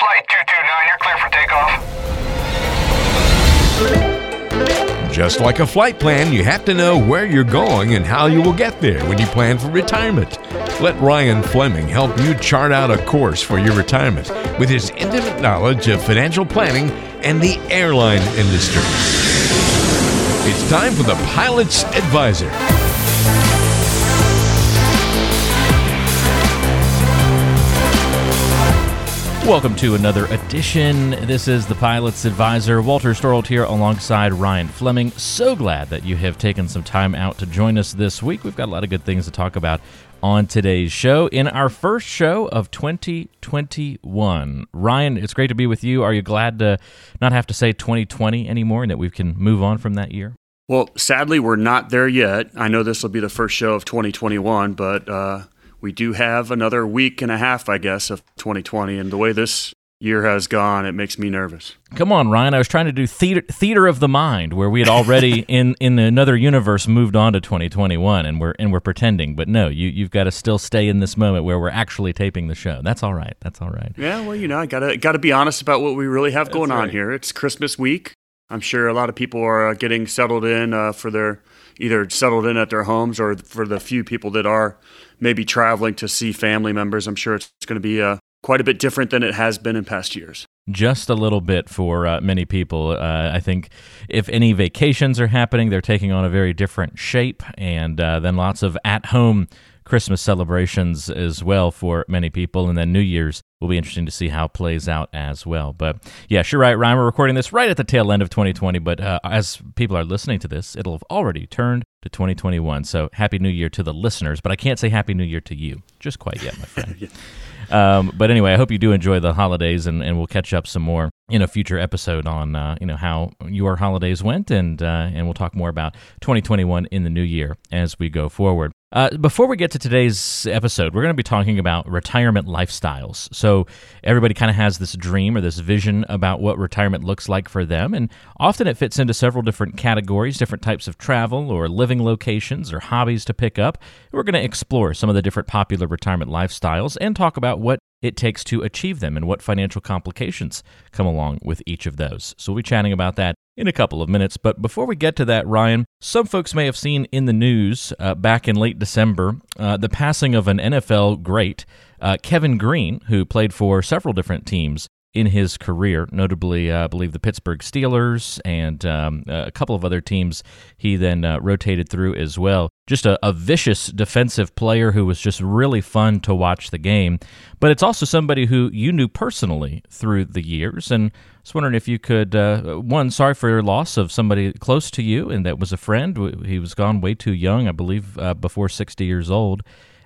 Flight 229, you're clear for takeoff. Just like a flight plan, you have to know where you're going and how you will get there when you plan for retirement. Let Ryan Fleming help you chart out a course for your retirement with his intimate knowledge of financial planning and the airline industry. It's time for the Pilot's Advisor. Welcome to another edition. This is the Pilot's Advisor, Walter Storholt here alongside Ryan Fleming. So glad that you have taken some time out to join us this week. We've got a lot of good things to talk about on today's show. In our first show of 2021, Ryan, it's great to be with you. Are you glad to not have to say 2020 anymore and that we can move on from that year? Well, sadly, we're not there yet. I know this will be the first show of 2021, but uh, we do have another week and a half, I guess, of 2020. And the way this year has gone, it makes me nervous. Come on, Ryan. I was trying to do theater, theater of the mind, where we had already in, in another universe moved on to 2021, and we're and we're pretending. But no, you you've got to still stay in this moment where we're actually taping the show. That's all right. That's all right. Yeah, well, you know, I gotta gotta be honest about what we really have going That's on here. It's Christmas week. I'm sure a lot of people are uh, getting settled in uh, for their either settled in at their homes or for the few people that are maybe traveling to see family members. I'm sure it's going to be uh, quite a bit different than it has been in past years. Just a little bit for uh, many people. Uh, I think if any vacations are happening, they're taking on a very different shape, and uh, then lots of at-home Christmas celebrations as well for many people, and then New Year's will be interesting to see how it plays out as well. But yeah, sure, right, Ryan. We're recording this right at the tail end of 2020, but uh, as people are listening to this, it'll have already turned to 2021. So happy New Year to the listeners, but I can't say happy New Year to you just quite yet, my friend. Um, but anyway, I hope you do enjoy the holidays, and, and we'll catch up some more in a future episode on uh, you know how your holidays went, and uh, and we'll talk more about 2021 in the new year as we go forward. Uh, before we get to today's episode, we're going to be talking about retirement lifestyles. So everybody kind of has this dream or this vision about what retirement looks like for them, and often it fits into several different categories, different types of travel or living locations or hobbies to pick up. We're going to explore some of the different popular retirement lifestyles and talk about what it takes to achieve them and what financial complications come along with each of those. So we'll be chatting about that in a couple of minutes. But before we get to that, Ryan, some folks may have seen in the news uh, back in late December uh, the passing of an NFL great, uh, Kevin Greene, who played for several different teams in his career, notably, uh, I believe, the Pittsburgh Steelers and um, a couple of other teams he then uh, rotated through as well. Just a, a vicious defensive player who was just really fun to watch the game. But it's also somebody who you knew personally through the years. And I was wondering if you could, uh, one, sorry for your loss of somebody close to you and that was a friend. He was gone way too young, I believe, uh, before 60 years old.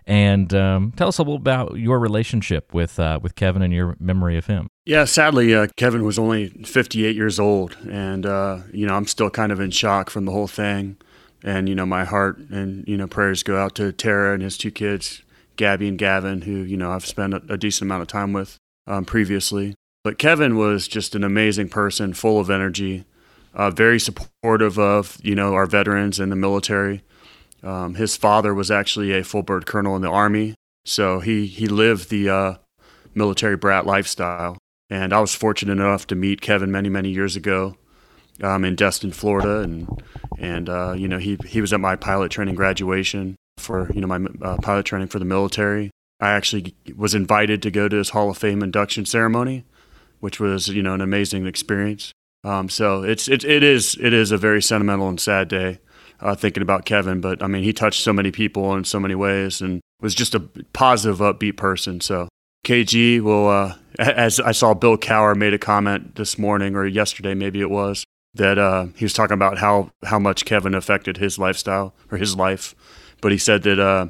And um, tell us a little about your relationship with uh, with Kevin and your memory of him. Yeah, sadly, uh, Kevin was only 58 years old, and uh, you know I'm still kind of in shock from the whole thing. And you know my heart and you know prayers go out to Tara and his two kids, Gabby and Gavin, who you know I've spent a, decent amount of time with um, previously. But Kevin was just an amazing person, full of energy, uh, very supportive of you know our veterans and the military. Um, his father was actually a full bird colonel in the army, so he he lived the uh, military brat lifestyle. And I was fortunate enough to meet Kevin many many years ago um, in Destin, Florida, and and uh, you know he he was at my pilot training graduation for you know my uh, pilot training for the military. I actually was invited to go to his Hall of Fame induction ceremony, which was you know an amazing experience. Um, so it's it, it is it is a very sentimental and sad day uh, thinking about Kevin. But I mean, he touched so many people in so many ways and was just a positive, upbeat person. So KG will, uh, as I saw Bill Cowher made a comment this morning or yesterday, maybe it was that uh, he was talking about how how much Kevin affected his lifestyle or his life, but he said that uh,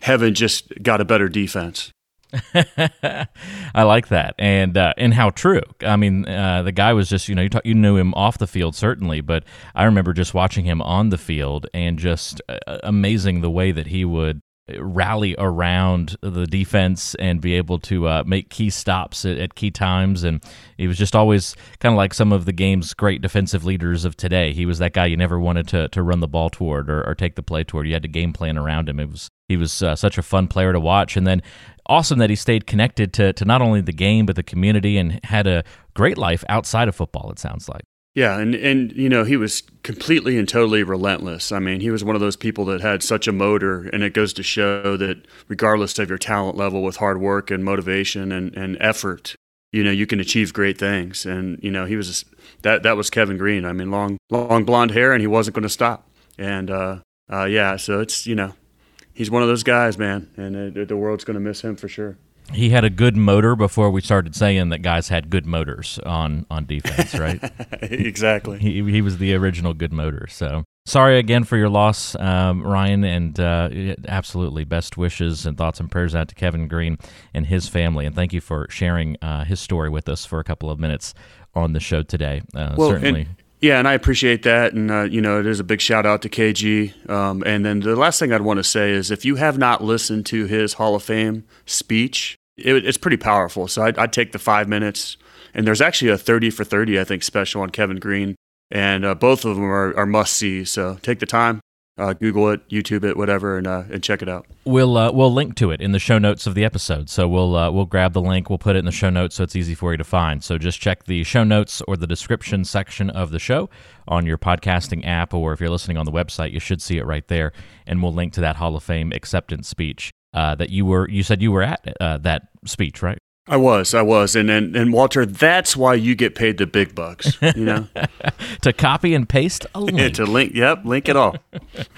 Heaven just got a better defense. I like that, and uh, and how true. I mean, uh, the guy was just you know you, talk, you knew him off the field certainly, but I remember just watching him on the field and just uh, amazing the way that he would rally around the defense and be able to uh, make key stops at, at, key times. And he was just always kind of like some of the game's great defensive leaders of today. He was that guy you never wanted to, to run the ball toward or, or take the play toward. You had to game plan around him. It was he was uh, such a fun player to watch. And then awesome that he stayed connected to, to not only the game but the community and had a great life outside of football. It sounds like. Yeah, and and you know he was completely and totally relentless. I mean, he was one of those people that had such a motor, and it goes to show that regardless of your talent level, with hard work and motivation and, and effort, you know you can achieve great things. And you know he was that that was Kevin Greene. I mean, long long blonde hair, and he wasn't going to stop. And uh, uh, yeah, so it's you know he's one of those guys, man, and uh, the world's going to miss him for sure he had a good motor before we started saying that guys had good motors on on defense, right? exactly. He he was the original good motor. So sorry again for your loss, um, Ryan, and uh, absolutely best wishes and thoughts and prayers out to Kevin Greene and his family. And thank you for sharing uh, his story with us for a couple of minutes on the show today. Uh, well, certainly. And- yeah, and I appreciate that, and uh, you know, it is a big shout out to KG. Um, and then the last thing I'd want to say is, if you have not listened to his Hall of Fame speech, it, it's pretty powerful. So I'd, I'd, take the five minutes, and there's actually a thirty for thirty, I think, special on Kevin Greene. and uh, both of them are, are must see. So take the time, uh, Google it, YouTube it, whatever, and uh, and check it out. We'll uh, we'll link to it in the show notes of the episode. So we'll uh, we'll grab the link, we'll put it in the show notes, so it's easy for you to find. So just check the show notes or the description section of the show on your podcasting app, or if you're listening on the website, you should see it right there, and we'll link to that Hall of Fame acceptance speech uh, that you were you said you were at uh, that speech, right? I was, I was, and, and and Walter, that's why you get paid the big bucks, you know, to copy and paste a link. to link, yep, link it all.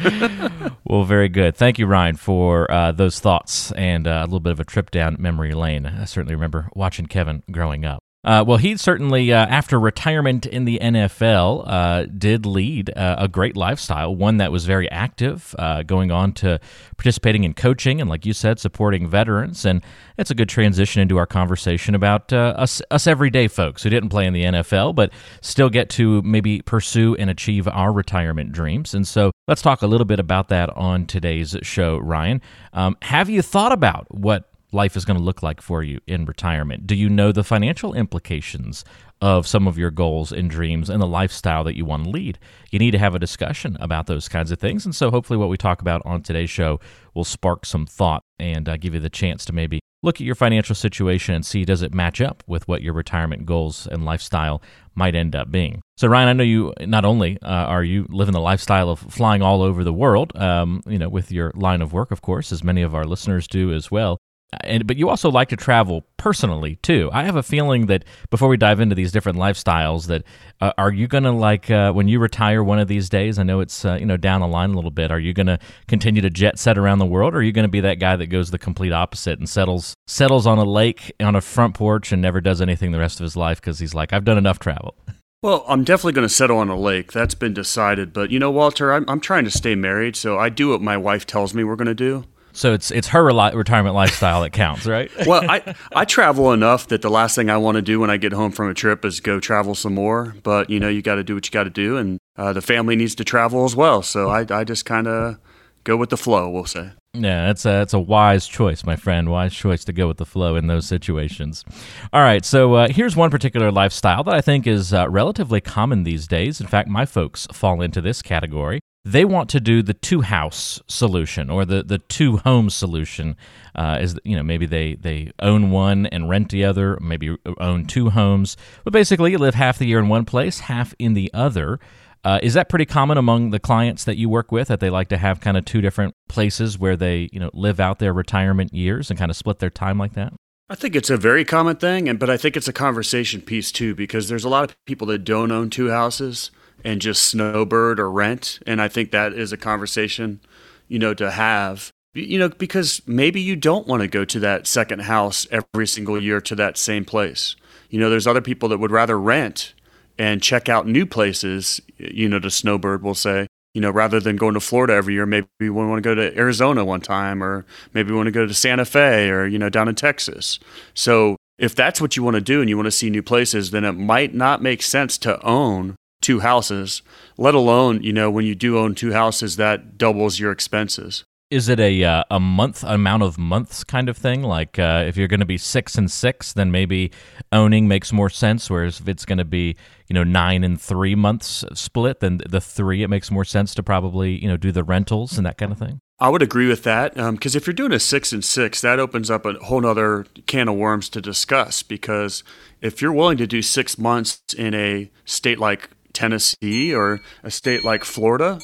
well, very good. Thank you, Ryan, for uh, those thoughts and uh, a little bit of a trip down memory lane. I certainly remember watching Kevin growing up. Uh, well, he certainly, uh, after retirement in the NFL, uh, did lead uh, a great lifestyle, one that was very active, uh, going on to participating in coaching and, like you said, supporting veterans. And it's a good transition into our conversation about uh, us, us everyday folks who didn't play in the NFL, but still get to maybe pursue and achieve our retirement dreams. And so let's talk a little bit about that on today's show, Ryan. Um, have you thought about what life is going to look like for you in retirement? Do you know the financial implications of some of your goals and dreams and the lifestyle that you want to lead? You need to have a discussion about those kinds of things. And so, hopefully, what we talk about on today's show will spark some thought and uh, give you the chance to maybe look at your financial situation and see does it match up with what your retirement goals and lifestyle might end up being. So Ryan, I know you not only uh, are you living the lifestyle of flying all over the world, um, you know, with your line of work, of course, as many of our listeners do as well and but you also like to travel personally too. I have a feeling that before we dive into these different lifestyles, that uh, are you to like uh, when you retire one of these days? I know it's uh, you know down the line a little bit. Are you to continue to jet set around the world, or are you to be that guy that goes the complete opposite and settles settles on a lake on a front porch and never does anything the rest of his life because he's like, I've done enough travel. Well, I'm definitely going to settle on a lake. That's been decided. But you know, Walter, I'm, I'm trying to stay married, so I do what my wife tells me we're going to do. So it's it's her retirement lifestyle that counts, right? well, I I travel enough that the last thing I want to do when I get home from a trip is go travel some more. But you know, you got to do what you got to do, and uh, the family needs to travel as well. So I I just kind of go with the flow. We'll say. Yeah, that's a that's a wise choice, my friend. Wise choice to go with the flow in those situations. All right, so uh, here's one particular lifestyle that I think is uh, relatively common these days. In fact, my folks fall into this category they want to do the two house solution or the, the two home solution uh, is you know maybe they they own one and rent the other maybe own two homes but basically you live half the year in one place half in the other. Uh, is that pretty common among the clients that you work with that they like to have kind of two different places where they you know live out their retirement years and kind of split their time like that? I think it's a very common thing, and but I think it's a conversation piece too because there's a lot of people that don't own two houses and just snowbird or rent. And I think that is a conversation, you know, to have. You know, because maybe you don't want to go to that second house every single year to that same place. You know, there's other people that would rather rent and check out new places, you know, to snowbird, we'll say, you know, rather than going to Florida every year, maybe we want to go to Arizona one time, or maybe we want to go to Santa Fe or, you know, down in Texas. So if that's what you want to do and you want to see new places, then it might not make sense to own two houses, let alone, you know, when you do own two houses, that doubles your expenses. Is it a uh, a month amount of months kind of thing? Like uh, if you're going to be six and six, then maybe owning makes more sense. Whereas if it's going to be you know nine and three months split, then the three it makes more sense to probably you know do the rentals and that kind of thing. I would agree with that because um, if you're doing a six and six, that opens up a whole other can of worms to discuss. Because if you're willing to do six months in a state like Tennessee or a state like Florida,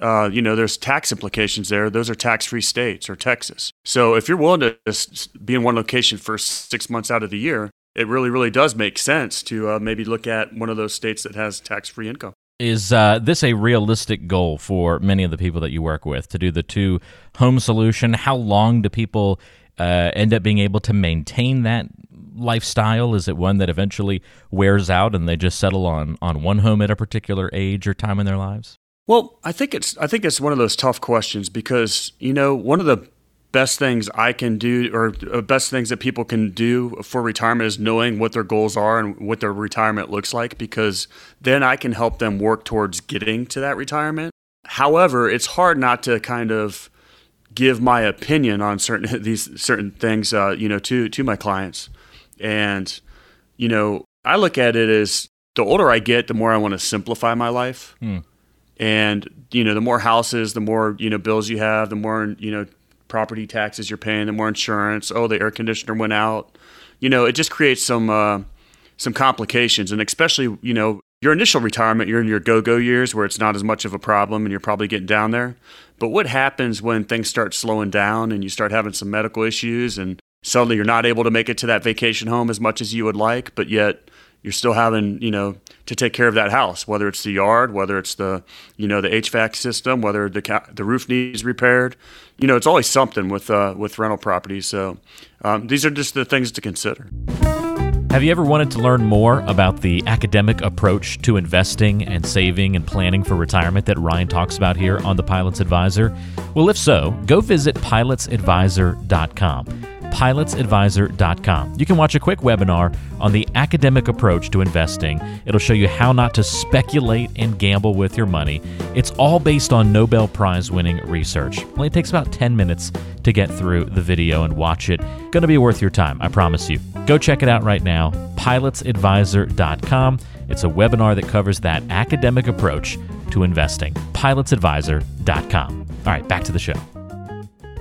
uh, you know, there's tax implications there. Those are tax free states or Texas. So if you're willing to be in one location for six months out of the year, it really, really does make sense to uh, maybe look at one of those states that has tax free income. Is uh, this a realistic goal for many of the people that you work with to do the two home solution? How long do people uh, end up being able to maintain that lifestyle? Is it one that eventually wears out and they just settle on, on one home at a particular age or time in their lives? Well, I think it's I think it's one of those tough questions because you know one of the best things I can do or best things that people can do for retirement is knowing what their goals are and what their retirement looks like because then I can help them work towards getting to that retirement. However, it's hard not to kind of give my opinion on certain these certain things uh, you know to to my clients. And you know, I look at it as the older I get, the more I want to simplify my life. Hmm. And you know the more houses the more you know bills you have the more you know property taxes you're paying the more insurance. Oh the air conditioner went out. You know it just creates some uh, some complications. And especially you know your initial retirement you're in your go-go years where it's not as much of a problem and you're probably getting down there. But what happens when things start slowing down and you start having some medical issues and suddenly you're not able to make it to that vacation home as much as you would like but yet you're still having you know to take care of that house, whether it's the yard, whether it's the you know the HVAC system, whether the ca- the roof needs repaired. You know, it's always something with uh, with rental properties. So um, these are just the things to consider. Have you ever wanted to learn more about the academic approach to investing and saving and planning for retirement that Ryan talks about here on the Pilot's Advisor? Well, if so, go visit pilotsadvisor.com pilotsadvisor.com. You can watch a quick webinar on the academic approach to investing. It'll show you how not to speculate and gamble with your money. It's all based on Nobel Prize winning research. Only takes about 10 minutes to get through the video and watch it. Going to be worth your time, I promise you. Go check it out right now, pilotsadvisor.com. It's a webinar that covers that academic approach to investing. pilotsadvisor.com. All right, back to the show.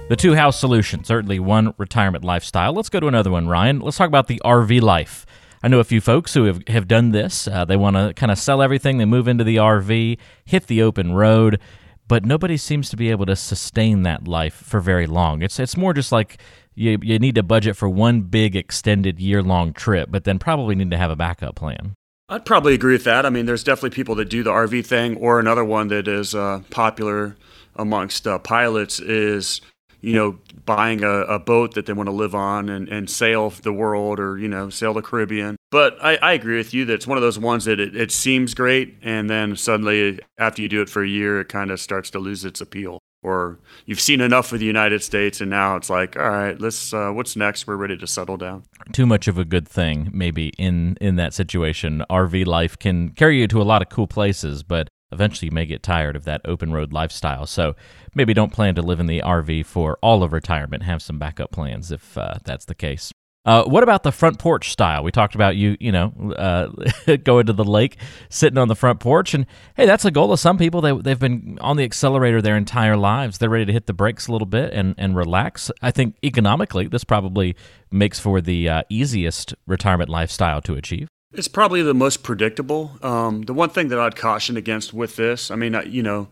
The two house solution, certainly one retirement lifestyle. Let's go to another one, Ryan. Let's talk about the RV life. I know a few folks who have, have done this. Uh, they want to kind of sell everything, they move into the RV, hit the open road, but nobody seems to be able to sustain that life for very long. It's, it's more just like you, you need to budget for one big extended year long trip, but then probably need to have a backup plan. I'd probably agree with that. I mean, there's definitely people that do the RV thing, or another one that is uh, popular amongst uh, pilots is you know, buying a, a boat that they want to live on and, and sail the world or, you know, sail the Caribbean. But I, I agree with you that it's one of those ones that it, it seems great. And then suddenly, after you do it for a year, it kind of starts to lose its appeal. Or you've seen enough of the United States, and now it's like, all right, let's. Uh, what's next? We're ready to settle down. Too much of a good thing, maybe in in that situation. RV life can carry you to a lot of cool places, but eventually you may get tired of that open road lifestyle. So maybe don't plan to live in the RV for all of retirement. Have some backup plans if uh, that's the case. Uh, what about the front porch style? We talked about you, you know, uh, going to the lake, sitting on the front porch, and hey, that's a goal of some people. They they've been on the accelerator their entire lives. They're ready to hit the brakes a little bit and and relax. I think economically, this probably makes for the uh, easiest retirement lifestyle to achieve. It's probably the most predictable. Um, the one thing that I'd caution against with this, I mean, you know,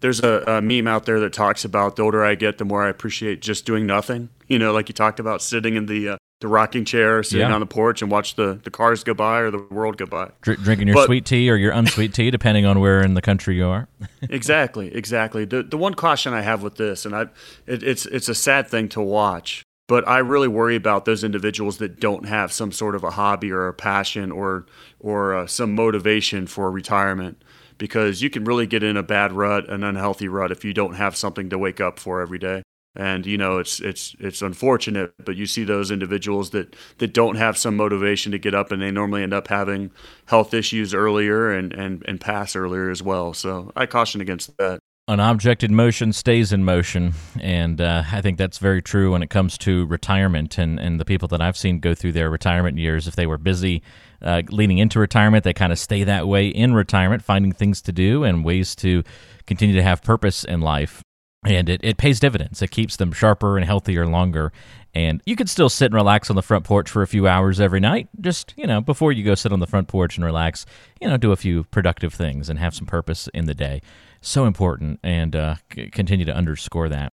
there's a, a, meme out there that talks about the older I get, the more I appreciate just doing nothing. You know, like you talked about sitting in the uh, the rocking chair, sitting yeah. on the porch, and watch the, the cars go by or the world go by. Dr- drinking your but, sweet tea or your unsweet tea, depending on where in the country you are. exactly, exactly. The the one caution I have with this, and I, it, it's it's a sad thing to watch, but I really worry about those individuals that don't have some sort of a hobby or a passion or or uh, some motivation for retirement because you can really get in a bad rut, an unhealthy rut if you don't have something to wake up for every day. And you know it's it's it's unfortunate, but you see those individuals that that don't have some motivation to get up, and they normally end up having health issues earlier and and and pass earlier as well. So I caution against that. An object in motion stays in motion. And uh, I think that's very true when it comes to retirement and, and the people that I've seen go through their retirement years. If they were busy uh, leading into retirement, they kind of stay that way in retirement, finding things to do and ways to continue to have purpose in life. And it, it pays dividends. It keeps them sharper and healthier longer. And you can still sit and relax on the front porch for a few hours every night. Just, you know, before you go sit on the front porch and relax, you know, do a few productive things and have some purpose in the day so important and uh, c- continue to underscore that.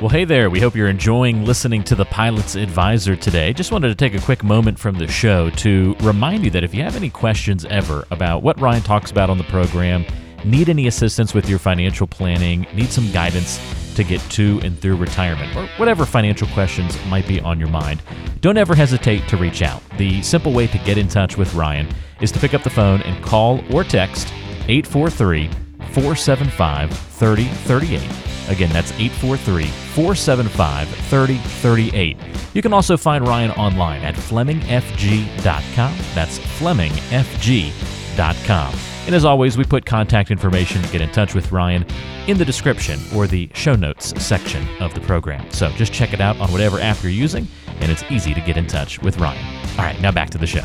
Well, hey there. We hope you're enjoying listening to the Pilot's Advisor today. Just wanted to take a quick moment from the show to remind you that if you have any questions ever about what Ryan talks about on the program, need any assistance with your financial planning, need some guidance to get to and through retirement, or whatever financial questions might be on your mind, don't ever hesitate to reach out. The simple way to get in touch with Ryan is to pick up the phone and call or text 843 475 3038. Again, that's 843 475 3038. You can also find Ryan online at FlemingFG.com. That's FlemingFG.com. And as always, we put contact information to get in touch with Ryan in the description or the show notes section of the program. So just check it out on whatever app you're using, and it's easy to get in touch with Ryan. All right, now back to the show.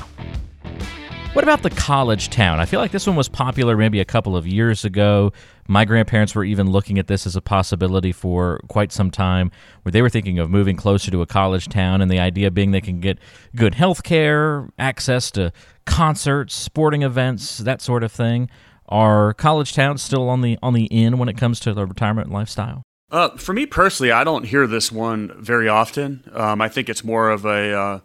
What about the college town? I feel like this one was popular maybe a couple of years ago. My grandparents were even looking at this as a possibility for quite some time, where they were thinking of moving closer to a college town, and the idea being they can get good health care, access to concerts, sporting events, that sort of thing. Are college towns still on the on the in when it comes to the retirement lifestyle? Uh, for me personally, I don't hear this one very often. Um, I think it's more of a uh,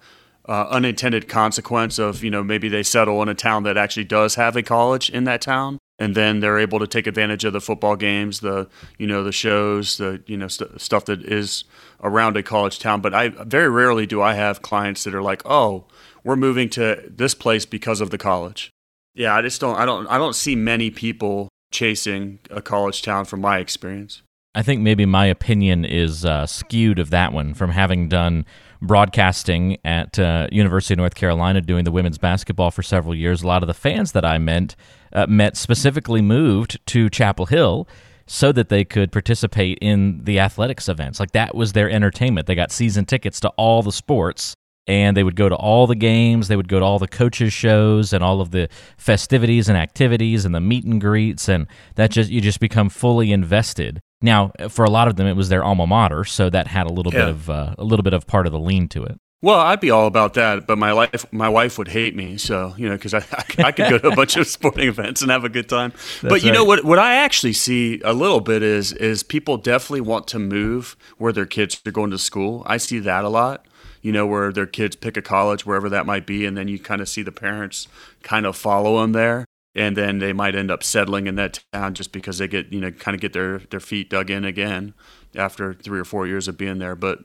uh, unintended consequence of you know maybe they settle in a town that actually does have a college in that town and then they're able to take advantage of the football games the you know the shows the you know st- stuff that is around a college town. But i very rarely do i have clients that are like oh we're moving to this place because of the college. Yeah i just don't i don't i don't see many people chasing a college town from my experience I think maybe my opinion is uh, skewed of that one from having done broadcasting at uh, University of North Carolina doing the women's basketball for several years. A lot of the fans that I met uh, met specifically moved to Chapel Hill so that they could participate in the athletics events. Like that was their entertainment. They got season tickets to all the sports and they would go to all the games, they would go to all the coaches shows and all of the festivities and activities and the meet and greets and that just you just become fully invested. Now, for a lot of them, it was their alma mater, so that had a little yeah. bit of uh, a little bit of part of the lean to it. Well, I'd be all about that, but my life, my wife would hate me. So you know, because I, I, I, could go to a bunch of sporting events and have a good time. That's but you right. know what? What I actually see a little bit is is people definitely want to move where their kids are going to school. I see that a lot. You know, where their kids pick a college, wherever that might be, and then you kind of see the parents kind of follow them there and then they might end up settling in that town just because they get you know kind of get their their feet dug in again after three or four years of being there but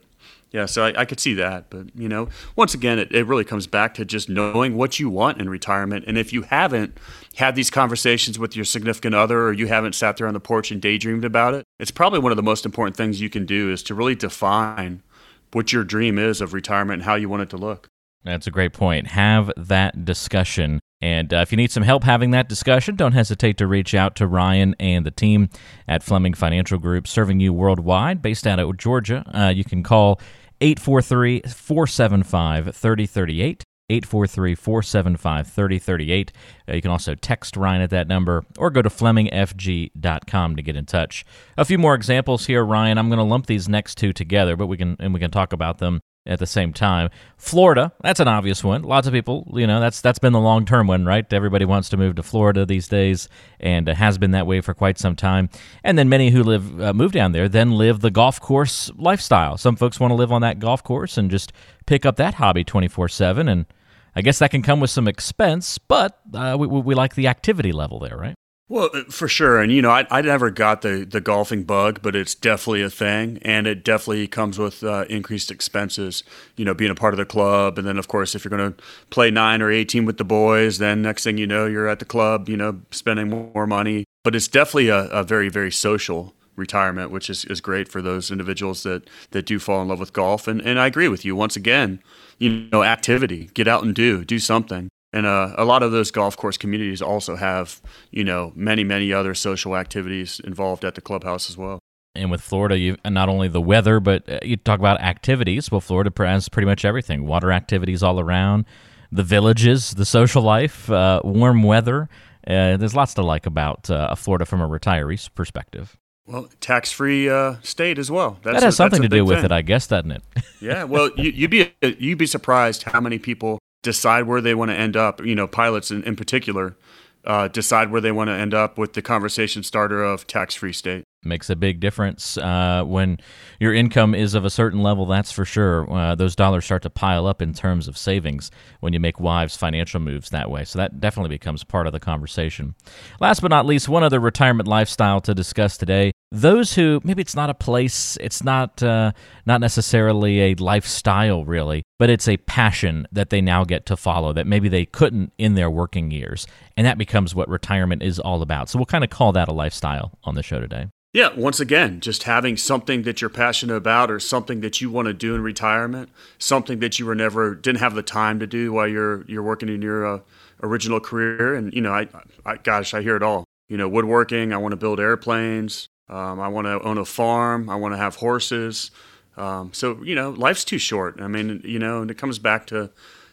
yeah so i, I could see that but you know once again it, it really comes back to just knowing what you want in retirement and if you haven't had these conversations with your significant other or you haven't sat there on the porch and daydreamed about it it's probably one of the most important things you can do is to really define what your dream is of retirement and how you want it to look that's a great point. Have that discussion. And uh, if you need some help having that discussion, don't hesitate to reach out to Ryan and the team at Fleming Financial Group, serving you worldwide, based out of Georgia. Uh, you can call 843 475 3038. 843 475 3038. Uh, you can also text Ryan at that number or go to FlemingFG.com to get in touch. A few more examples here, Ryan. I'm going to lump these next two together, but we can and we can talk about them at the same time. Florida, that's an obvious one. Lots of people, you know, that's that's been the long term one, right? Everybody wants to move to Florida these days, and it has been that way for quite some time. And then many who live uh, move down there then live the golf course lifestyle. Some folks want to live on that golf course and just pick up that hobby twenty four seven. And I guess that can come with some expense, but uh, we, we like the activity level there, right? Well, uh, for sure, and you know, I, I never got the the golfing bug, but it's definitely a thing, and it definitely comes with uh, increased expenses. You know, being a part of the club, and then of course, if you're going to play nine or eighteen with the boys, then next thing you know, you're at the club. You know, spending more money. But it's definitely a, a very very social retirement, which is, is great for those individuals that that do fall in love with golf. And and I agree with you once again. You know, activity, get out and do do something And uh, a lot of those golf course communities also have, you know, many, many other social activities involved at the clubhouse as well. And with Florida, you not only the weather, but uh, you talk about activities. Well, Florida has pretty much everything: water activities all around, the villages, the social life, uh, warm weather. Uh, there's lots to like about uh, Florida from a retiree's perspective. Well, tax-free uh, state as well. That's that has a, something to do with thing. it, I guess, doesn't it? yeah. Well, you, would be you'd be surprised how many people decide where they want to end up. You know, pilots in, in particular uh, decide where they want to end up with the conversation starter of tax-free state makes a big difference uh, when your income is of a certain level. That's for sure. Uh, those dollars start to pile up in terms of savings when you make wives' financial moves that way. So that definitely becomes part of the conversation. Last but not least, one other retirement lifestyle to discuss today. Those who maybe it's not a place, it's not uh, not necessarily a lifestyle really, but it's a passion that they now get to follow that maybe they couldn't in their working years, and that becomes what retirement is all about. So we'll kind of call that a lifestyle on the show today. Yeah, once again, just having something that you're passionate about or something that you want to do in retirement, something that you were never didn't have the time to do while you're you're working in your uh, original career. And you know, I, I, gosh, I hear it all. You know, woodworking. I want to build airplanes. Um, I want to own a farm. I want to have horses. Um, so you know, life's too short. I mean, you know, and it comes back to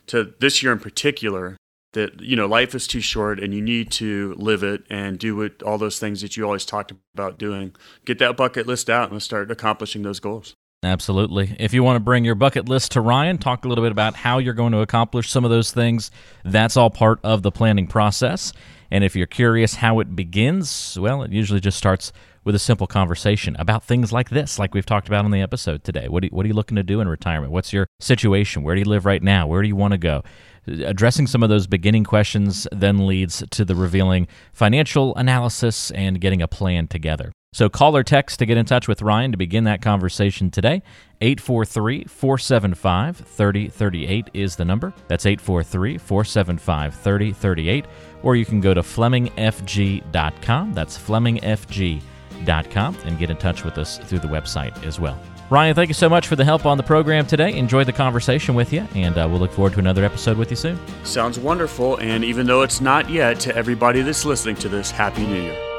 to this year in particular that you know life is too short and you need to live it and do it all those things that you always talked about doing get that bucket list out and start accomplishing those goals Absolutely. If you want to bring your bucket list to Ryan, talk a little bit about how you're going to accomplish some of those things. That's all part of the planning process. And if you're curious how it begins, well, it usually just starts with a simple conversation about things like this, like we've talked about on the episode today. What, what are you looking to do in retirement? What's your situation? Where do you live right now? Where do you want to go? Addressing some of those beginning questions then leads to the revealing financial analysis and getting a plan together. So call or text to get in touch with Ryan to begin that conversation today. 843 475 3038 is the number. That's 843 475 3038. Or you can go to FlemingFG.com. That's FlemingFG.com and get in touch with us through the website as well. Ryan, thank you so much for the help on the program today. Enjoyed the conversation with you, and uh, we'll look forward to another episode with you soon. Sounds wonderful. And even though it's not yet, to everybody that's listening to this, Happy New Year.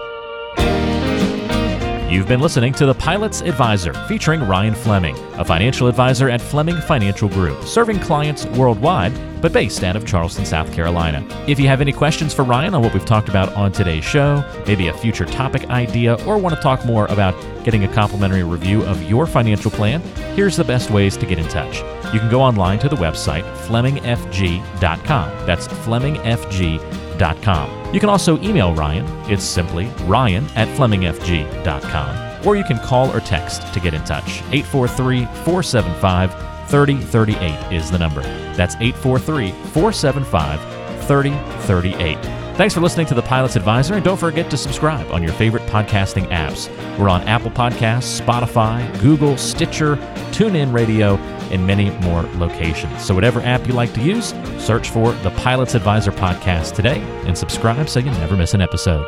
You've been listening to The Pilot's Advisor, featuring Ryan Fleming, a financial advisor at Fleming Financial Group, serving clients worldwide, but based out of Charleston, South Carolina. If you have any questions for Ryan on what we've talked about on today's show, maybe a future topic idea, or want to talk more about getting a complimentary review of your financial plan, here's the best ways to get in touch. You can go online to the website FlemingFG.com. That's FlemingFG.com. You can also email Ryan. It's simply ryan at flemingfg.com. Or you can call or text to get in touch. 843 475 3038 is the number. That's 843 475 3038. Thanks for listening to The Pilot's Advisor, and don't forget to subscribe on your favorite podcasting apps. We're on Apple Podcasts, Spotify, Google, Stitcher, TuneIn Radio, and many more locations. So, whatever app you like to use, search for the Pilot's Advisor podcast today and subscribe so you never miss an episode.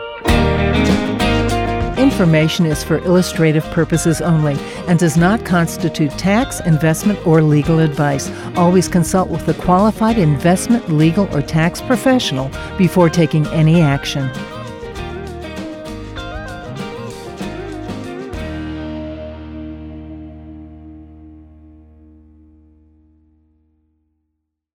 Information is for illustrative purposes only and does not constitute tax, investment, or legal advice. Always consult with a qualified investment, legal, or tax professional before taking any action.